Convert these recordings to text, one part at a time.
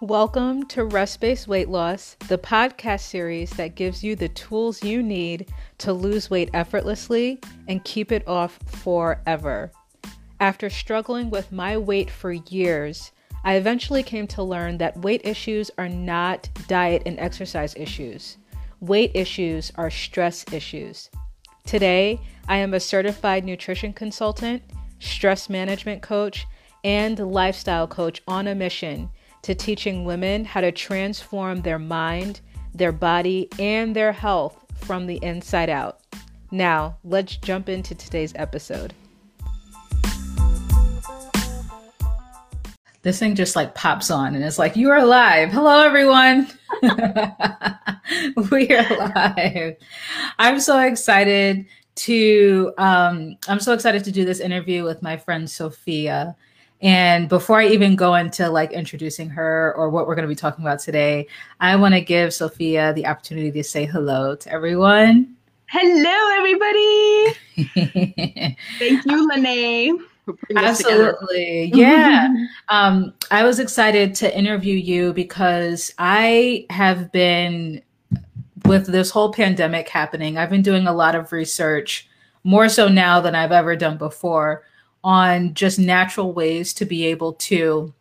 Welcome to Rest Based Weight Loss, the podcast series that gives you the tools you need to lose weight effortlessly and keep it off forever. After struggling with my weight for years, I eventually came to learn that weight issues are not diet and exercise issues. Weight issues are stress issues. Today, I am a certified nutrition consultant, stress management coach, and lifestyle coach on a mission to teaching women how to transform their mind, their body, and their health from the inside out. Now, let's jump into today's episode. This thing just like pops on and it's like, You are live. Hello, everyone. we are live. I'm so excited to um, I'm so excited to do this interview with my friend Sophia. And before I even go into like introducing her or what we're going to be talking about today, I want to give Sophia the opportunity to say hello to everyone. Hello, everybody. Thank you, Lene. Absolutely. Yeah. um, I was excited to interview you because I have been, with this whole pandemic happening, I've been doing a lot of research, more so now than I've ever done before, on just natural ways to be able to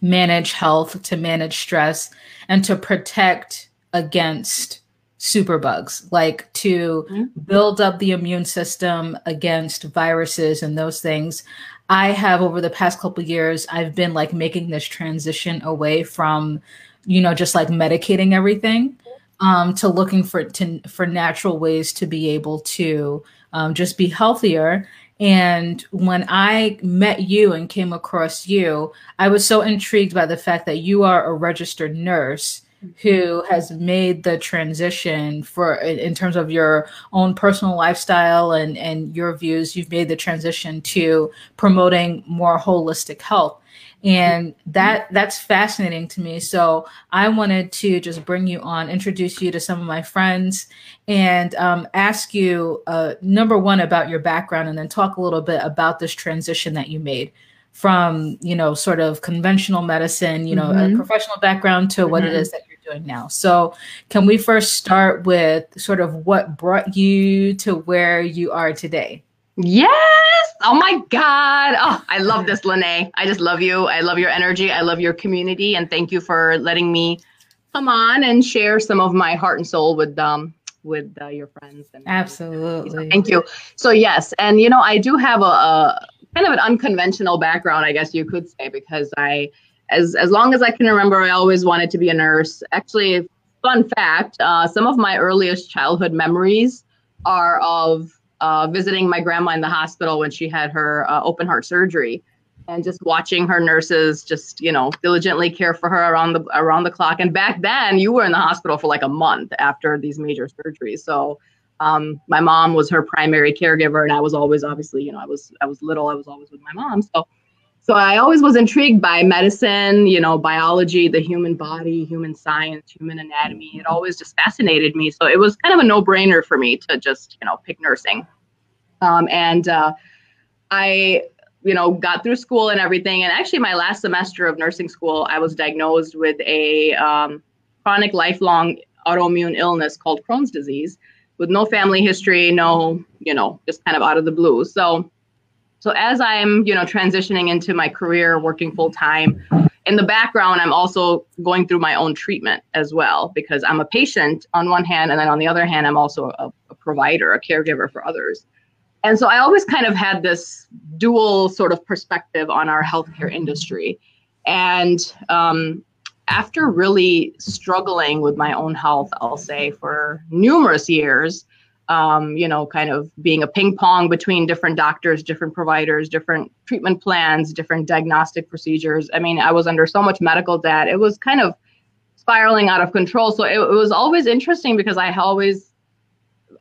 manage health, to manage stress, and to protect against superbugs, like to mm-hmm. build up the immune system against viruses and those things. I have over the past couple years, I've been like making this transition away from, you know, just like medicating everything um, to looking for to, for natural ways to be able to um, just be healthier and when I met you and came across you, I was so intrigued by the fact that you are a registered nurse who has made the transition for in terms of your own personal lifestyle and and your views you've made the transition to promoting more holistic health and that that's fascinating to me so i wanted to just bring you on introduce you to some of my friends and um, ask you uh, number one about your background and then talk a little bit about this transition that you made from you know sort of conventional medicine you know mm-hmm. a professional background to mm-hmm. what it mm-hmm. that you're doing now so can we first start with sort of what brought you to where you are today Yes. Oh my God. Oh, I love this, Lene. I just love you. I love your energy. I love your community. And thank you for letting me come on and share some of my heart and soul with um with uh, your friends. And Absolutely. So thank you. So yes, and you know I do have a, a kind of an unconventional background, I guess you could say, because I, as as long as I can remember, I always wanted to be a nurse. Actually, fun fact: uh, some of my earliest childhood memories are of uh, visiting my grandma in the hospital when she had her uh, open heart surgery and just watching her nurses just you know diligently care for her around the around the clock. And back then you were in the hospital for like a month after these major surgeries. So um, my mom was her primary caregiver and i was always obviously you know i was i was little i was always with my mom. So so i always was intrigued by medicine you know biology the human body human science human anatomy. It always just fascinated me. So it was kind of a no-brainer for me to just you know pick nursing. Um, and uh, i you know got through school and everything. And actually my last semester of nursing school i was diagnosed with a um, chronic lifelong autoimmune illness called crohn's disease with no family history no you know just kind of out of the blue. So so as I'm, you know, transitioning into my career, working full time, in the background, I'm also going through my own treatment as well because I'm a patient on one hand, and then on the other hand, I'm also a, a provider, a caregiver for others. And so I always kind of had this dual sort of perspective on our healthcare industry. And um, after really struggling with my own health, I'll say, for numerous years, um, you know, kind of being a ping pong between different doctors, different providers, different treatment plans, different diagnostic procedures. I mean, I was under so much medical debt. It was kind of spiraling out of control. So it, it was always interesting because I always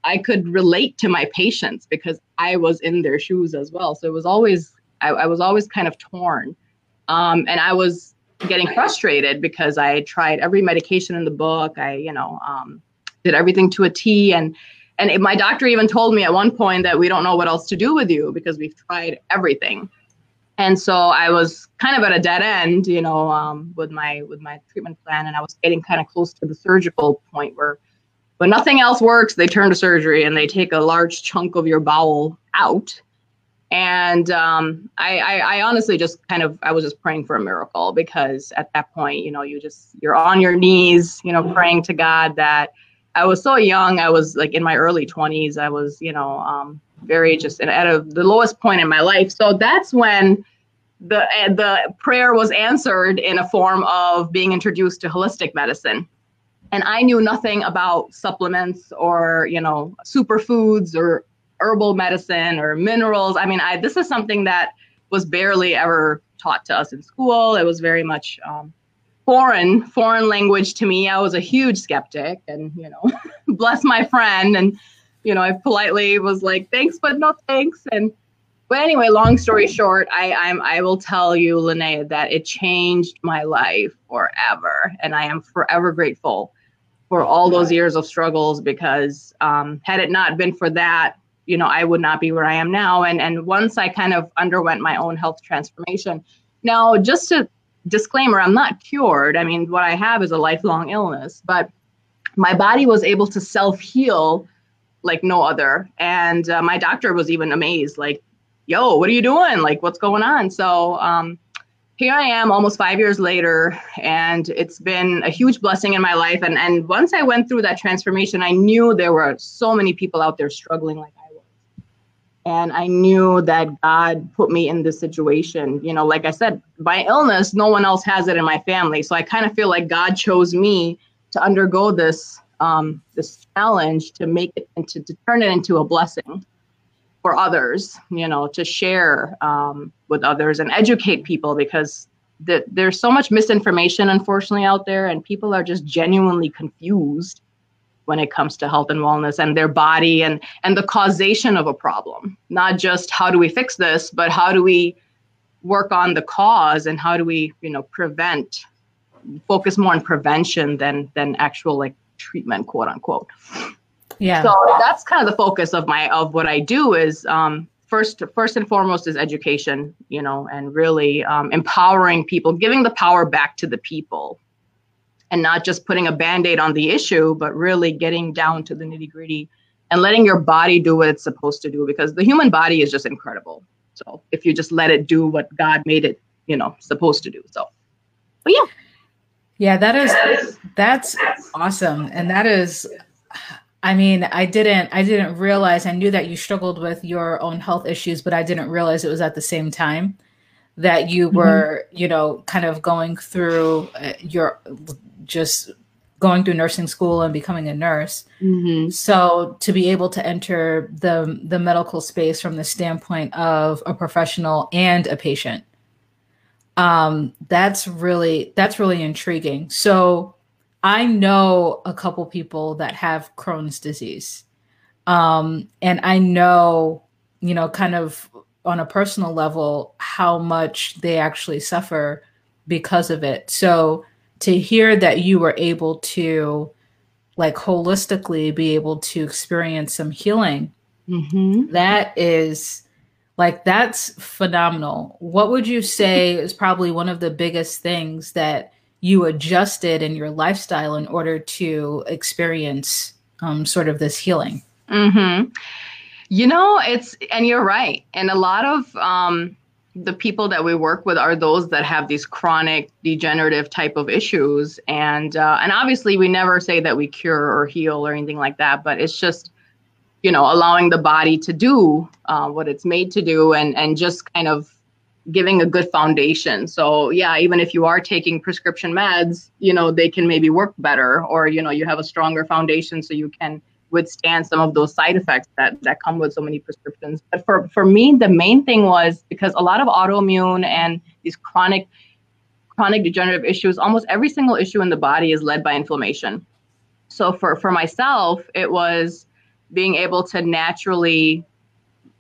I could relate to my patients because I was in their shoes as well. So it was always I, I was always kind of torn. Um, and I was getting frustrated because I tried every medication in the book. I, you know, um, did everything to a T and and my doctor even told me at one point that we don't know what else to do with you because we've tried everything. and so I was kind of at a dead end, you know, um, with my with my treatment plan, and I was getting kind of close to the surgical point where, when nothing else works, they turn to surgery and they take a large chunk of your bowel out. And um, I, I, I honestly just kind of I was just praying for a miracle because at that point, you know, you just you're on your knees, you know, praying to God that I was so young. I was like in my early 20s. I was, you know, um, very just at a, the lowest point in my life. So that's when the the prayer was answered in a form of being introduced to holistic medicine. And I knew nothing about supplements or, you know, superfoods or herbal medicine or minerals. I mean, I this is something that was barely ever taught to us in school. It was very much um, foreign foreign language to me. I was a huge skeptic, and you know, bless my friend, and you know, I politely was like, thanks, but no thanks. And but anyway, long story short, I I'm I will tell you, Linnea, that it changed my life forever, and I am forever grateful for all those years of struggles because um, had it not been for that, you know, I would not be where I am now. And and once I kind of underwent my own health transformation. Now, just to disclaimer, I'm not cured. I mean, what I have is a lifelong illness, but my body was able to self heal like no other. And uh, my doctor was even amazed, like, yo, what are you doing? Like, what's going on? So um, here I am almost five years later, and it's been a huge blessing in my life. And, and once I went through that transformation, I knew there were so many people out there struggling like I. And I knew that God put me in this situation. You know, like I said, by illness, no one else has it in my family. So I kind of feel like God chose me to undergo this um, this challenge to make it and to, turn it into a blessing for others, you know, to share um, with others and educate people because the, there's so much misinformation, unfortunately, out there, and people are just genuinely confused when it comes to health and wellness and their body and and the causation of a problem not just how do we fix this but how do we work on the cause and how do we you know prevent focus more on prevention than than actual like treatment, quote unquote. Yeah. So that's kind of the focus of my of what I do is um, first first and foremost is education, you know, and really um, empowering people, giving the power back to the people, and not just putting a band-aid on the issue, but really getting down to the nitty gritty and letting your body do what it's supposed to do because the human body is just incredible. So if you just let it do what God made it, you know, supposed to do. So, but yeah. Yeah, that is that's awesome. And that is I mean, I didn't I didn't realize I knew that you struggled with your own health issues, but I didn't realize it was at the same time that you mm-hmm. were, mm-hmm. you know, kind of going through uh, your just going through nursing school and becoming a nurse. Mm-hmm. So to be able to enter the the medical space from the standpoint of a professional and a patient um, that's really that's really intriguing. So I know a couple people that have Crohn's disease, um, and I know you know kind of on a personal level how much they actually suffer because of it. So to hear that you were able to like holistically be able to experience some healing mm-hmm. that is like that's phenomenal. What would you say is probably one of the biggest things that you adjusted in your lifestyle in order to experience um, sort of this healing? Mm-hmm. You know, it's and you're right. And a lot of um, the people that we work with are those that have these chronic degenerative type of issues, and uh, and obviously we never say that we cure or heal or anything like that, but it's just you know allowing the body to do uh, what it's made to do and and just kind of giving a good foundation. So yeah even if you are taking prescription meds you know they can maybe work better or you know you have a stronger foundation so you can withstand some of those side effects that that come with so many prescriptions but for for me the main thing was because a lot of autoimmune and these chronic chronic degenerative issues almost every single issue in the body is led by inflammation so for for myself it was being able to naturally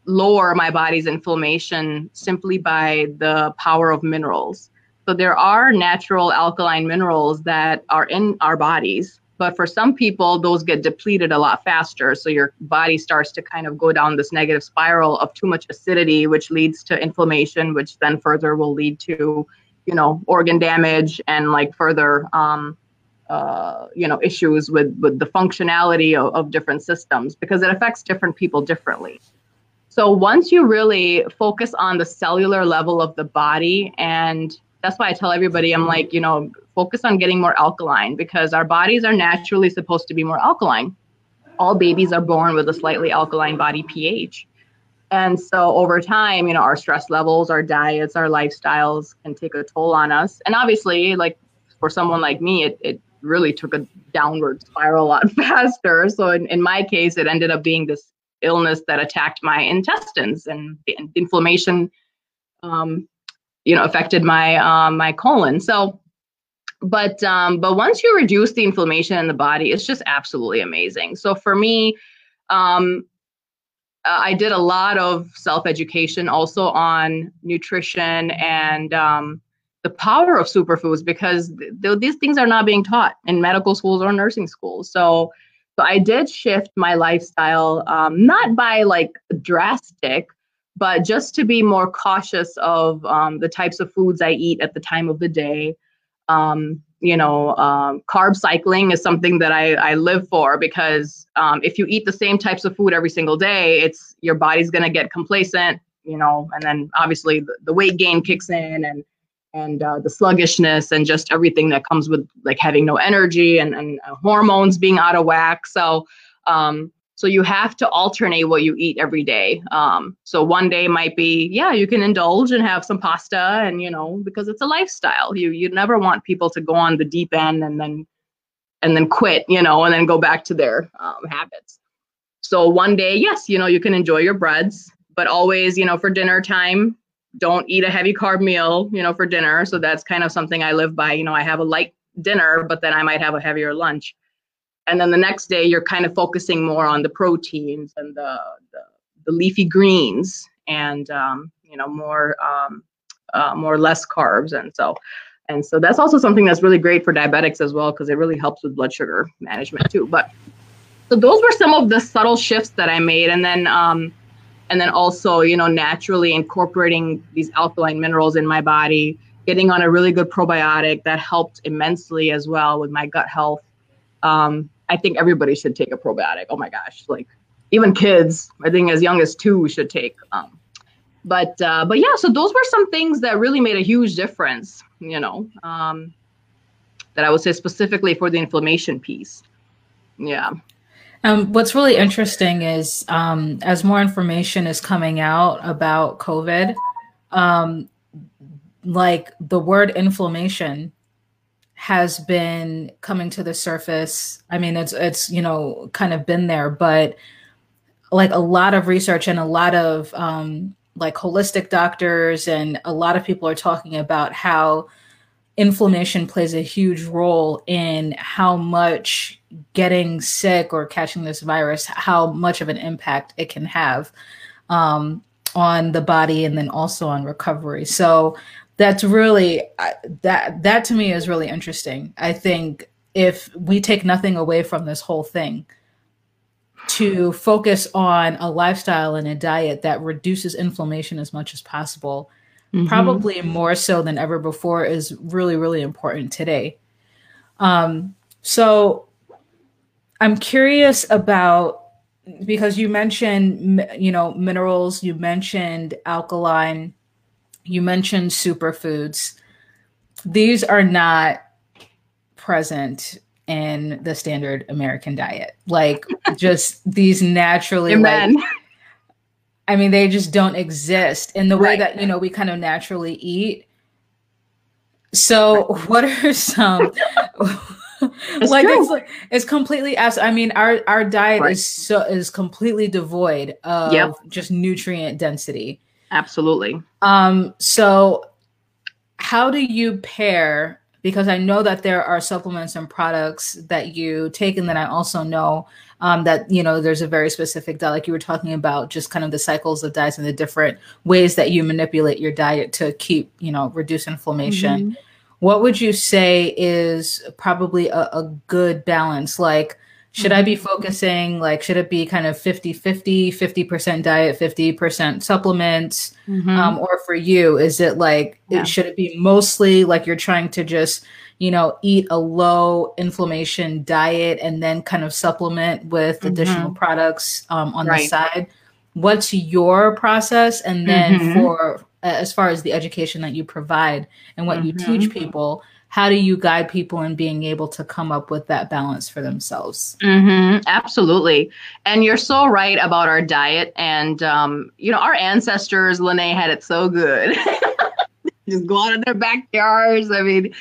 lower my body's inflammation simply by the power of minerals. So there are natural alkaline minerals that are in our bodies but for some people those get depleted a lot faster. So your body starts to kind of go down this negative spiral of too much acidity which leads to inflammation which then further will lead to you know organ damage and like further um, uh, you know issues with with the functionality of, of different systems because it affects different people differently. So once you really focus on the cellular level of the body and that's why I tell everybody, I'm like, you know, focus on getting more alkaline because our bodies are naturally supposed to be more alkaline. All babies are born with a slightly alkaline body pH. And so over time, you know, our stress levels, our diets, our lifestyles can take a toll on us. And obviously, like for someone like me, it, it really took a downward spiral a lot faster. So in, in my case, it ended up being this illness that attacked my intestines and, inflammation um, you know affected my um, my colon. So but um, but once you reduce the inflammation in the body it's just absolutely amazing. So for me um, i did a lot of self education also on nutrition and um, the power of superfoods because th- these things are not being taught in medical schools or nursing schools. So so i did shift my lifestyle um, not by like drastic but just to be more cautious of um, the types of foods I eat at the time of the day. Um, you know, um, carb cycling is something that I, I live for because um, if you eat the same types of food every single day, it's your body's going to get complacent, you know, and then obviously the, the weight gain kicks in and and uh, the sluggishness and just everything that comes with like having no energy and, and uh, hormones being out of whack. So um, so you have to alternate what you eat every day. Um, so one day might be, yeah, you can indulge and have some pasta, and you know, because it's a lifestyle. You you never want people to go on the deep end and then and then quit, you know, and then go back to their um, habits. So one day, yes, you know, you can enjoy your breads, but always, you know, for dinner time, don't eat a heavy carb meal, you know, for dinner. So that's kind of something I live by. You know, I have a light dinner, but then I might have a heavier lunch and then the next day you're kind of focusing more on the proteins and the the, the leafy greens and um, you know more um, uh, more less carbs. And so and so that's also something that's really great for diabetics as well because it really helps with blood sugar management too. But so those were some of the subtle shifts that i made. And then um, and then also you know naturally incorporating these alkaline minerals in my body getting on a really good probiotic that helped immensely as well with my gut health. Um, I think everybody should take a probiotic. Oh my gosh, like even kids, I think as young as two should take. Um, but uh, but yeah, so those were some things that really made a huge difference. You know, um, that I would say specifically for the inflammation piece. Yeah. Um, what's really interesting is um, as more information is coming out about COVID, um, like the word inflammation has been coming to the surface. I mean, it's it's you know kind of been there, but like a lot of research and a lot of um, like holistic doctors and a lot of people are talking about how inflammation plays a huge role in how much getting sick or catching this virus, how much of an impact it can have um, on the body and then also on recovery. So that's really that that to me is really interesting. I think if we take nothing away from this whole thing, to focus on a lifestyle and a diet that reduces inflammation as much as possible, mm-hmm. probably more so than ever before, is really, really important today. Um, so I'm curious about because you mentioned, you know, minerals, you mentioned alkaline you mentioned superfoods. These are not present in the standard American diet. Like just these naturally Amen. like I mean they just don't exist in the way right. that you know we kind of naturally eat. So right. what are some like it's like it's completely abs- I mean our our diet right. is so is completely devoid of yep. just nutrient density. Absolutely. Um, so how do you pair because I know that there are supplements and products that you take, and then I also know um, that you know there's a very specific diet, like you were talking about, just kind of the cycles of diets and the different ways that you manipulate your diet to keep you know reduce inflammation. Mm-hmm. what would you say is probably a, a good balance? Like, should I be mm-hmm. focusing, like, should it be kind of 50 50, 50% diet, 50% supplements? Mm-hmm. Um, or for you, is it like, yeah. it, should it be mostly like you're trying to just, you know, eat a low inflammation diet and then kind of supplement with mm-hmm. additional products um, on right. the side? What's your process? And then mm-hmm. for as far as the education that you provide and what mm-hmm. you teach mm-hmm. people how do you guide people in being able to come up with that balance for themselves? Mm-hmm, absolutely. And you're so right about our diet. And um, you know our ancestors lene had it so good. Just go out in their backyards. I mean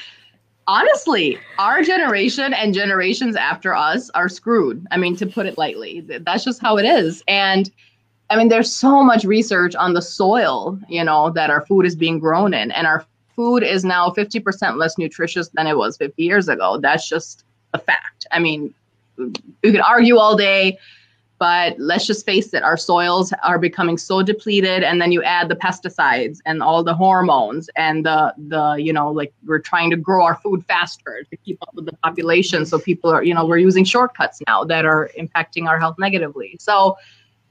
honestly our generation and generations after us are screwed. I mean to put it lightly that's just how it is. And I mean, there's so much research on the soil, you know, that our food is being grown in, and our food is now 50% less nutritious than it was 50 years ago. That's just a fact. I mean, you could argue all day, but let's just face it, our soils are becoming so depleted, and then you add the pesticides and all the hormones and the the you know like we're trying to grow our food faster to keep up with the population. So people are you know we're using shortcuts now that are impacting our health negatively. So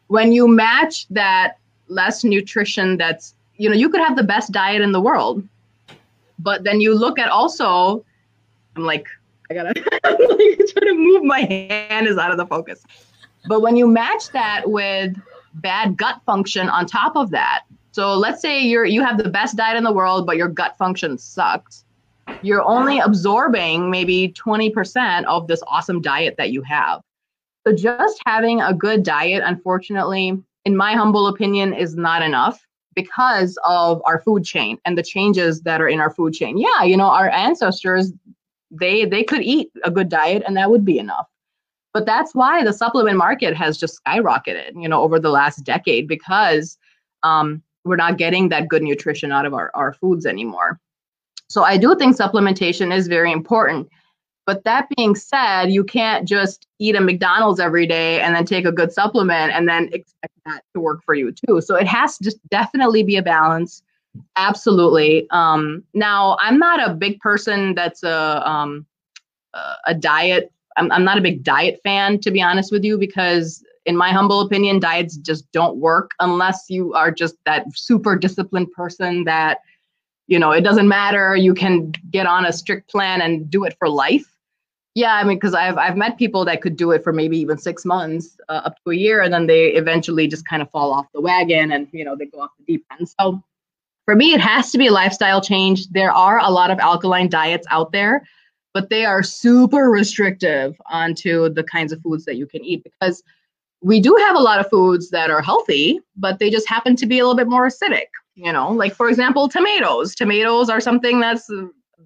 when you match that less nutrition that's you know you could have the best diet in the world but then you look at also i'm like i gotta like trying to move my hand is out of the focus. But when you match that with bad gut function on top of that so let's say you're you have the best diet in the world but your gut function sucks you're only absorbing maybe 20% of this awesome diet that you have. So just having a good diet, unfortunately, in my humble opinion, is not enough because of our food chain and the changes that are in our food chain. Yeah, you know, our ancestors, they they could eat a good diet and that would be enough. But that's why the supplement market has just skyrocketed, you know, over the last decade because um, we're not getting that good nutrition out of our, our foods anymore. So I do think supplementation is very important. But that being said, you can't just eat a McDonald's every day and then take a good supplement and then expect that to work for you too. So it has to definitely be a balance. Absolutely. Um, now, I'm not a big person that's a um, a diet. I'm, I'm not a big diet fan, to be honest with you, because in my humble opinion, diets just don't work unless you are just that super disciplined person that you know it doesn't matter you can get on a strict plan and do it for life yeah, I mean, because I've I've met people that could do it for maybe even six months, uh, up to a year, and then they eventually just kind of fall off the wagon, and you know they go off the deep end. So for me, it has to be a lifestyle change. There are a lot of alkaline diets out there, but they are super restrictive onto the kinds of foods that you can eat because we do have a lot of foods that are healthy, but they just happen to be a little bit more acidic. You know, like for example, tomatoes. Tomatoes are something that's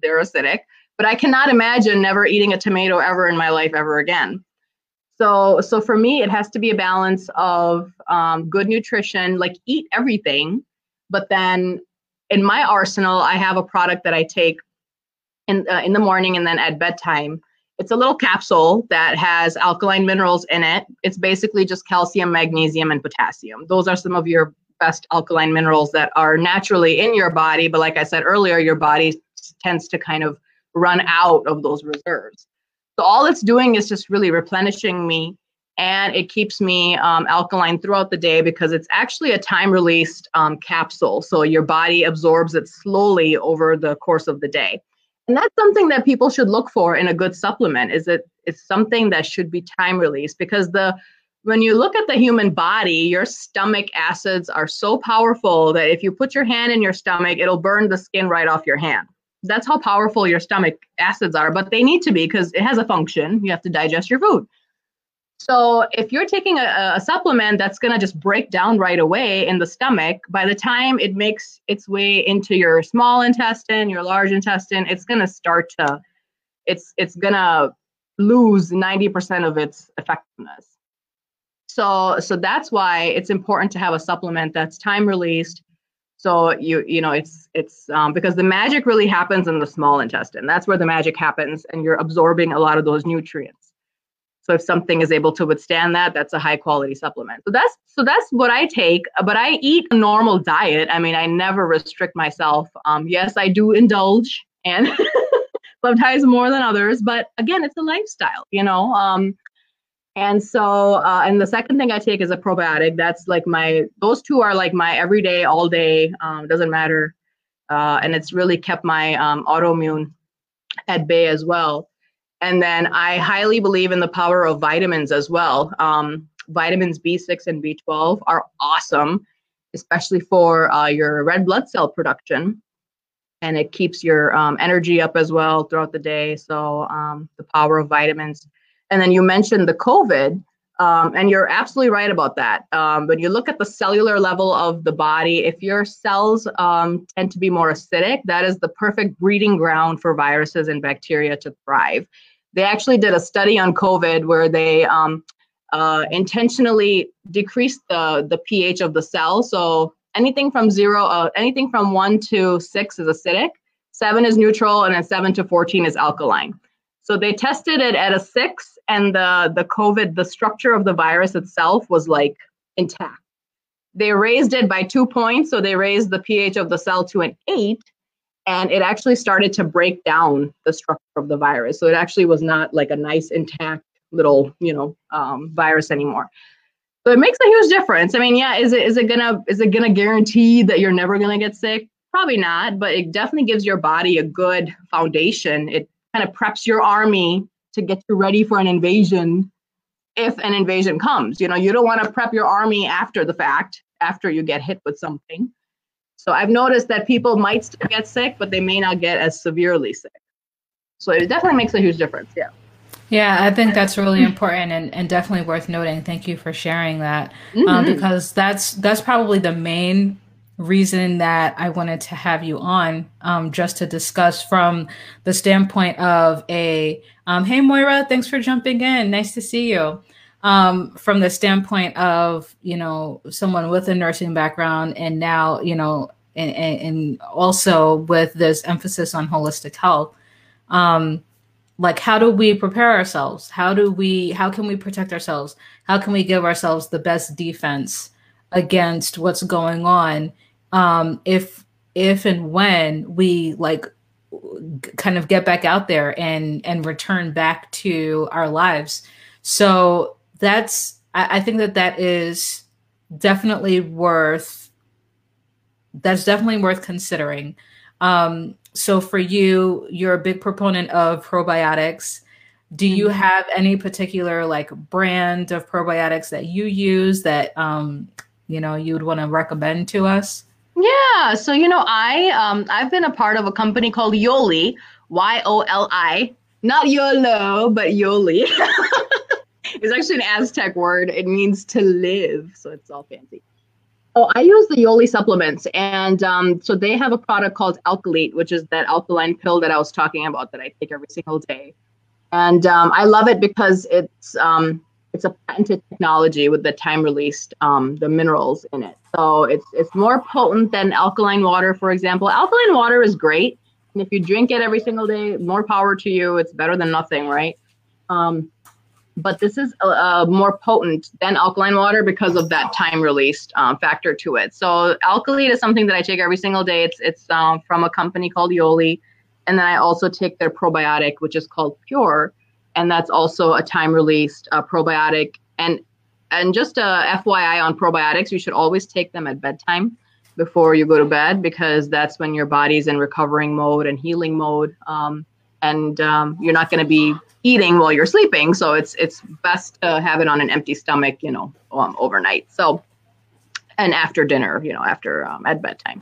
they're acidic but I cannot imagine never eating a tomato ever in my life ever again. So, so for me, it has to be a balance of um, good nutrition, like eat everything, but then in my arsenal, I have a product that I take in uh, in the morning and then at bedtime. It's a little capsule that has alkaline minerals in it. It's basically just calcium, magnesium, and potassium. Those are some of your best alkaline minerals that are naturally in your body. But like I said earlier, your body tends to kind of run out of those reserves. So all it's doing is just really replenishing me and it keeps me um, alkaline throughout the day because it's actually a time released um, capsule. So your body absorbs it slowly over the course of the day. And that's something that people should look for in a good supplement is that it's something that should be time released because the when you look at the human body, your stomach acids are so powerful that if you put your hand in your stomach, it'll burn the skin right off your hand that's how powerful your stomach acids are, but they need to be because it has a function. You have to digest your food. So if you're taking a, a supplement that's going to just break down right away in the stomach, by the time it makes its way into your small intestine, your large intestine, it's going to start to it's it's going to lose 90% of its effectiveness. So so that's why it's important to have a supplement that's time released so you you know it's it's um, because the magic really happens in the small intestine. That's where the magic happens, and you're absorbing a lot of those nutrients. So if something is able to withstand that, that's a high quality supplement. So that's so that's what I take. But I eat a normal diet. I mean, I never restrict myself. Um, yes, I do indulge, and sometimes more than others. But again, it's a lifestyle, you know. Um, and so, uh, and the second thing I take is a probiotic. That's like my, those two are like my everyday, all day, um, doesn't matter. Uh, and it's really kept my um, autoimmune at bay as well. And then I highly believe in the power of vitamins as well. Um, vitamins B6 and B12 are awesome, especially for uh, your red blood cell production. And it keeps your um, energy up as well throughout the day. So, um, the power of vitamins. And then you mentioned the COVID, um, and you're absolutely right about that. Um, when you look at the cellular level of the body, if your cells um, tend to be more acidic, that is the perfect breeding ground for viruses and bacteria to thrive. They actually did a study on COVID where they um, uh, intentionally decreased the, the pH of the cell. So anything from zero, uh, anything from one to six is acidic, seven is neutral, and then seven to 14 is alkaline. So they tested it at a six, and the the COVID, the structure of the virus itself was like intact. They raised it by two points, so they raised the pH of the cell to an eight, and it actually started to break down the structure of the virus. So it actually was not like a nice intact little, you know, um, virus anymore. So it makes a huge difference. I mean, yeah, is it is it gonna is it gonna guarantee that you're never gonna get sick? Probably not, but it definitely gives your body a good foundation. It kind of preps your army to get you ready for an invasion if an invasion comes. You know, you don't want to prep your army after the fact, after you get hit with something. So I've noticed that people might still get sick, but they may not get as severely sick. So it definitely makes a huge difference. Yeah. Yeah, I think that's really important and, and definitely worth noting. Thank you for sharing that um, mm-hmm. um, because that's that's probably the main reason that I wanted to have you on, um, just to discuss from the standpoint of a, um, hey Moira, thanks for jumping in. Nice to see you. Um, from the standpoint of you know someone with a nursing background and now you know and, and also with this emphasis on holistic health um, like how do we prepare ourselves how do we how can we protect ourselves how can we give ourselves the best defense against what's going on um, if if and when we like kind of get back out there and and return back to our lives. So that's I, I think that that is definitely worth that's definitely worth considering. Um so for you you're a big proponent of probiotics. Do you mm-hmm. have any particular like brand of probiotics that you use that um you know you would want to recommend to us yeah. So you know, I um I've been a part of a company called Yoli, Y O L I, not YOLO, but Yoli. it's actually an Aztec word. It means to live, so it's all fancy. Oh, I use the Yoli supplements, and um, so they have a product called Alkalete, which is that alkaline pill that I was talking about that I take every single day, and um, I love it because it's um, it's a patented technology with the time released um, the minerals in it. So it's it's more potent than alkaline water, for example. Alkaline water is great, and if you drink it every single day, more power to you. It's better than nothing, right? Um, but this is uh, more potent than alkaline water because of that time released um, factor to it. So alkaline is something that I take every single day. It's it's um, from a company called Yoli, and then I also take their probiotic, which is called Pure and that's also a time released uh, probiotic. And and just a FYI on probiotics, you should always take them at bedtime before you go to bed because that's when your body's in recovering mode and healing mode. Um, and um, you're not going to be eating while you're sleeping, so it's it's best to have it on an empty stomach, you know, um, overnight. So, and after dinner, you know, after um, at bedtime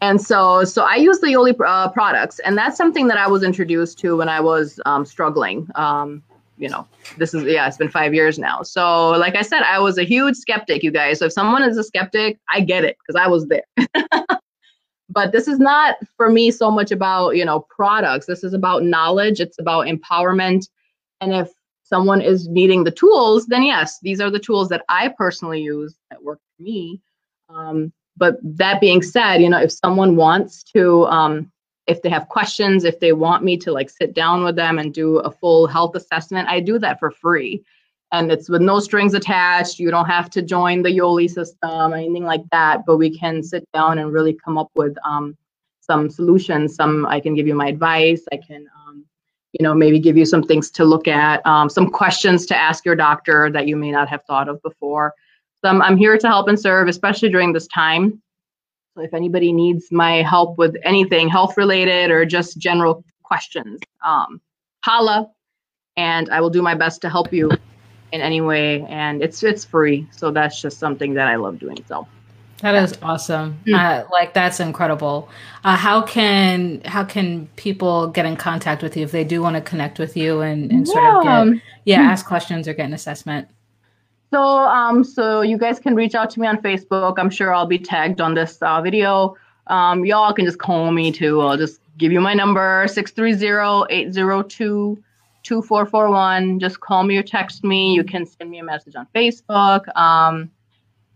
and so so i use the yoli uh, products and that's something that i was introduced to when i was um, struggling. Um, you know this is yeah it's been five years now. So like i said i was a huge skeptic you guys. So if someone is a skeptic i get it because i was there. But this is not for me so much about you know products. This is about knowledge. It's about empowerment. And if someone is needing the tools then yes these are the tools that i personally use that work for me. Um, but that being said, you know, if someone wants to, um, if they have questions, if they want me to like sit down with them and do a full health assessment, I do that for free. And it's with no strings attached. You don't have to join the Yoli system, or anything like that. But we can sit down and really come up with um, some solutions. Some I can give you my advice. I can, um, you know, maybe give you some things to look at, um, some questions to ask your doctor that you may not have thought of before. So I'm, I'm here to help and serve, especially during this time. So if anybody needs my help with anything health related or just general questions, um, holla, and I will do my best to help you in any way. And it's it's free, so that's just something that I love doing. So. That is awesome. Mm. Uh, like that's incredible. Uh, how can how can people get in contact with you if they do want to connect with you and, and sort yeah. of get yeah mm. ask questions or get an assessment? So um so you guys can reach out to me on Facebook. I'm sure I'll be tagged on this uh, video. Um, y'all can just call me too. I'll just give you my number 630-802-2441. Just call me or text me. You can send me a message on Facebook. Um,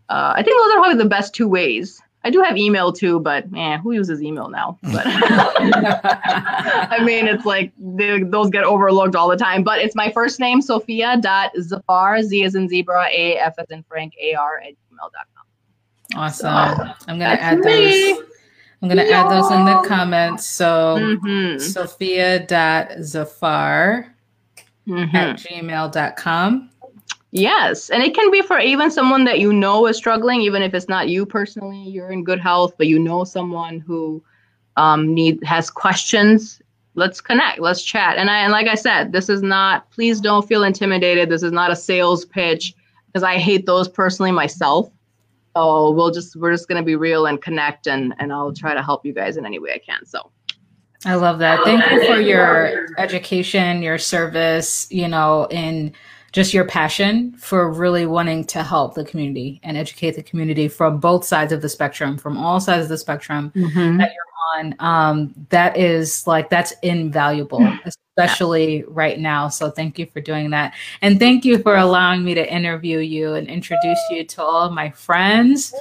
uh, I think those are probably the best two ways. I do have email too, but man, who uses email now? But I mean, it's like they, those get overlooked all the time. But it's my first name, Sophia dot Zafar, Z as in zebra, A F as in Frank, A R at gmail.com. Awesome. So, I'm gonna add me. those. I'm gonna yeah. add those in the comments. So mm-hmm. Sophia dot Zafar mm-hmm. at gmail.com. Yes, and it can be for even someone that you know is struggling, even if it's not you personally. You're in good health, but you know someone who um, need has questions. Let's connect. Let's chat. And I and like I said, this is not. Please don't feel intimidated. This is not a sales pitch because I hate those personally myself. So we'll just we're just gonna be real and connect, and and I'll try to help you guys in any way I can. So. I love that. Thank you for your education, your service, you know, in just your passion for really wanting to help the community and educate the community from both sides of the spectrum, from all sides of the spectrum mm-hmm. that you're on. Um, that is like, that's invaluable, especially right now. So thank you for doing that. And thank you for allowing me to interview you and introduce you to all of my friends.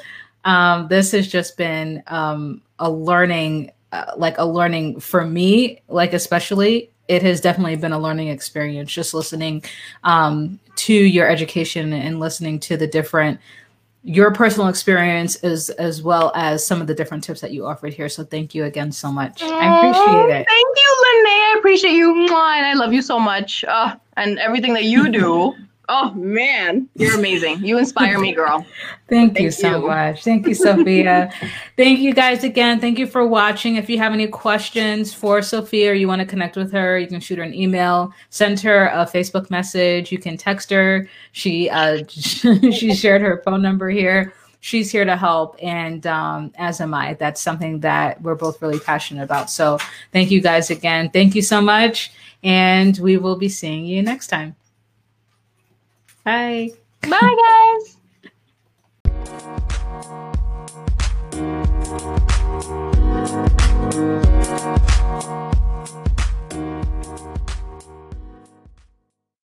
Um, this has just been um, a learning, uh, like a learning for me, like especially it has definitely been a learning experience just listening um, to your education and listening to the different your personal experience as as well as some of the different tips that you offered here. So thank you again so much. I appreciate it. Thank you, Lene. I appreciate you. And I love you so much. Uh, and everything that you do. Oh man, you're amazing. You inspire me, girl. Thank, Thank you so much. Thank you, Sophia. Thank you guys again. Thank you for watching. If you have any questions for Sophia or you want to connect with her, you can shoot her an email, send her a Facebook message. You can text her. She uh, she shared her phone number here. She's here to help, and um, as am I. That's something that we're both really passionate about. So thank you guys again. Thank you so much, and we will be seeing you next time. Bye. Bye, guys.